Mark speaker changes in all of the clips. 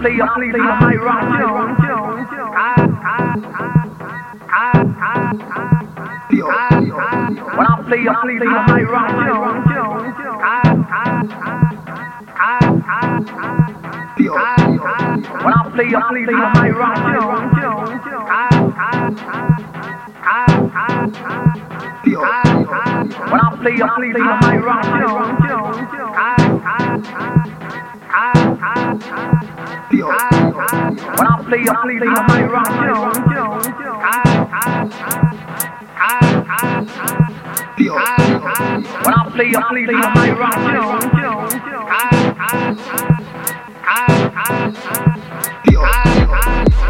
Speaker 1: play your play your my rock when I play your play your my rock when I play your play your my rock when I play your play your my rock play, I play, I play, rock, rock, when I play, I play, play, rock,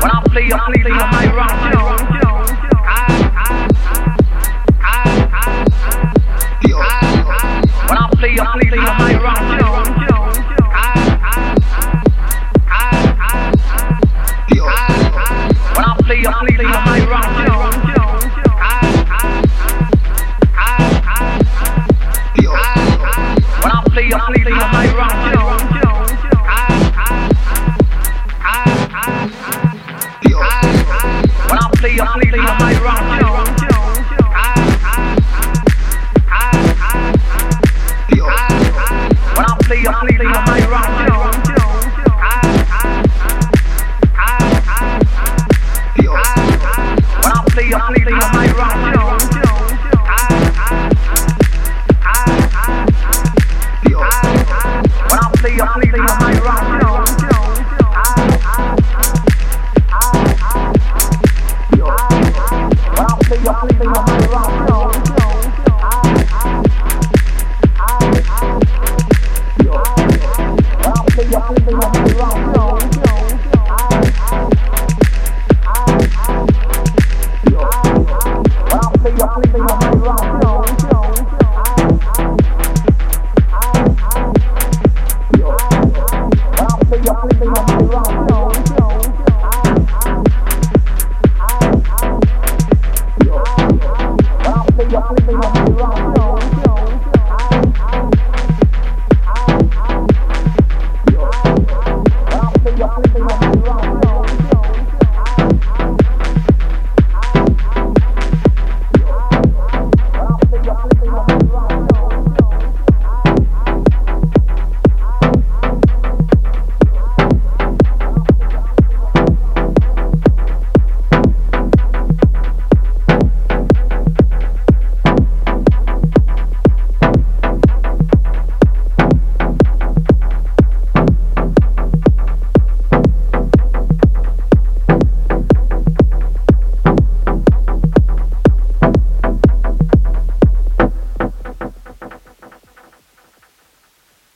Speaker 1: when I play, I play, play, rock, I'm ironic.